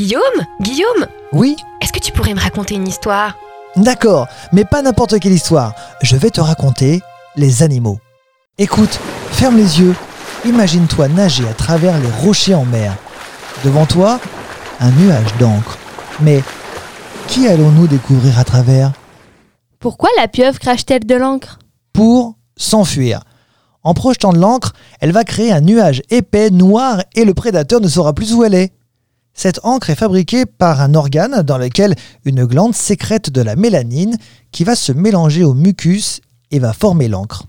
Guillaume Guillaume Oui Est-ce que tu pourrais me raconter une histoire? D'accord, mais pas n'importe quelle histoire. Je vais te raconter les animaux. Écoute, ferme les yeux. Imagine-toi nager à travers les rochers en mer. Devant toi, un nuage d'encre. Mais qui allons-nous découvrir à travers? Pourquoi la pieuvre crache-t-elle de l'encre? Pour s'enfuir. En projetant de l'encre, elle va créer un nuage épais, noir, et le prédateur ne saura plus où elle est. Cette encre est fabriquée par un organe dans lequel une glande sécrète de la mélanine qui va se mélanger au mucus et va former l'encre.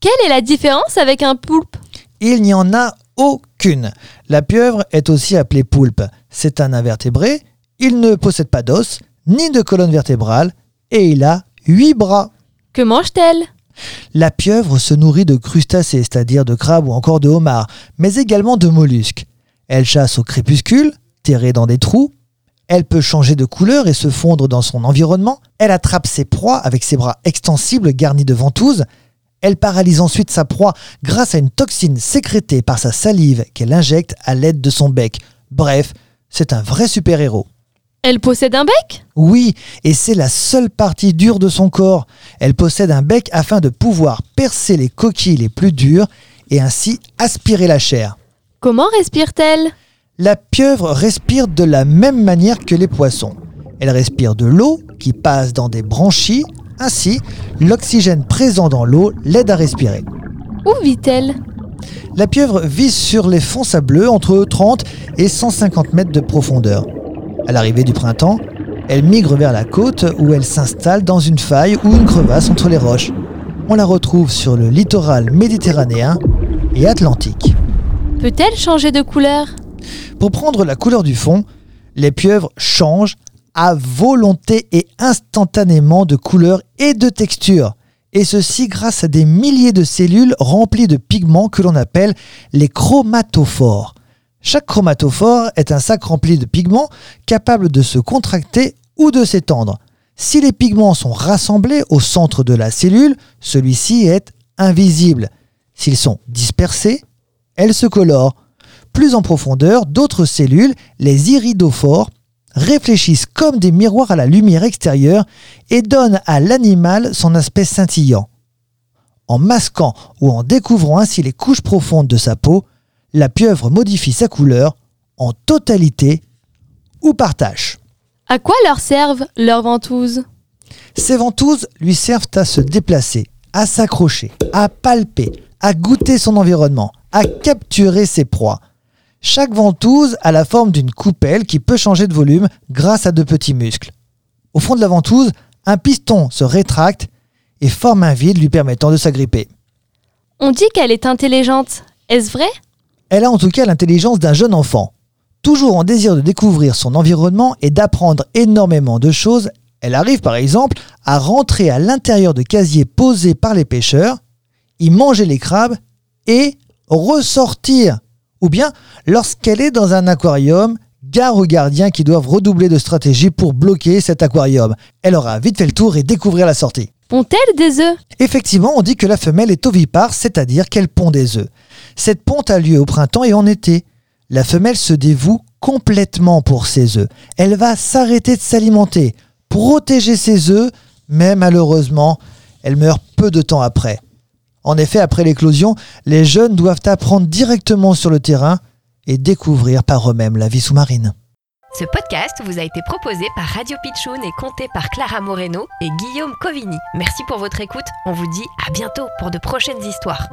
Quelle est la différence avec un poulpe? Il n'y en a aucune. La pieuvre est aussi appelée poulpe. C'est un invertébré, il ne possède pas d'os, ni de colonne vertébrale, et il a huit bras. Que mange-t-elle? La pieuvre se nourrit de crustacés, c'est-à-dire de crabes ou encore de homards, mais également de mollusques. Elle chasse au crépuscule, terrée dans des trous. Elle peut changer de couleur et se fondre dans son environnement. Elle attrape ses proies avec ses bras extensibles garnis de ventouses. Elle paralyse ensuite sa proie grâce à une toxine sécrétée par sa salive qu'elle injecte à l'aide de son bec. Bref, c'est un vrai super-héros. Elle possède un bec? Oui, et c'est la seule partie dure de son corps. Elle possède un bec afin de pouvoir percer les coquilles les plus dures et ainsi aspirer la chair. Comment respire-t-elle? La pieuvre respire de la même manière que les poissons. Elle respire de l'eau qui passe dans des branchies. Ainsi, l'oxygène présent dans l'eau l'aide à respirer. Où vit-elle? La pieuvre vit sur les fonds sableux entre 30 et 150 mètres de profondeur. À l'arrivée du printemps, elle migre vers la côte où elle s'installe dans une faille ou une crevasse entre les roches. On la retrouve sur le littoral méditerranéen et atlantique. Peut-elle changer de couleur? Pour prendre la couleur du fond, les pieuvres changent à volonté et instantanément de couleur et de texture. Et ceci grâce à des milliers de cellules remplies de pigments que l'on appelle les chromatophores. Chaque chromatophore est un sac rempli de pigments capable de se contracter ou de s'étendre. Si les pigments sont rassemblés au centre de la cellule, celui-ci est invisible. S'ils sont dispersés, elle se colore. Plus en profondeur, d'autres cellules, les iridophores, réfléchissent comme des miroirs à la lumière extérieure et donnent à l'animal son aspect scintillant. En masquant ou en découvrant ainsi les couches profondes de sa peau, la pieuvre modifie sa couleur en totalité ou par tâche. À quoi leur servent leurs ventouses? Ces ventouses lui servent à se déplacer, à s'accrocher, à palper, à goûter son environnement, à capturer ses proies. Chaque ventouse a la forme d'une coupelle qui peut changer de volume grâce à de petits muscles. Au fond de la ventouse, un piston se rétracte et forme un vide lui permettant de s'agripper. On dit qu'elle est intelligente. Est-ce vrai? Elle a en tout cas l'intelligence d'un jeune enfant. Toujours en désir de découvrir son environnement et d'apprendre énormément de choses, elle arrive par exemple à rentrer à l'intérieur de casiers posés par les pêcheurs, y manger les crabes et ressortir. Ou bien, lorsqu'elle est dans un aquarium, gare aux gardiens qui doivent redoubler de stratégie pour bloquer cet aquarium. Elle aura vite fait le tour et découvrir la sortie. Pond-elle des œufs? Effectivement, on dit que la femelle est ovipare, c'est-à-dire qu'elle pond des œufs. Cette ponte a lieu au printemps et en été. La femelle se dévoue complètement pour ses œufs. Elle va s'arrêter de s'alimenter, protéger ses œufs, mais malheureusement, elle meurt peu de temps après. En effet, après l'éclosion, les jeunes doivent apprendre directement sur le terrain et découvrir par eux-mêmes la vie sous-marine. Ce podcast vous a été proposé par Radio Pitchoun et compté par Clara Moreno et Guillaume Covini. Merci pour votre écoute. On vous dit à bientôt pour de prochaines histoires.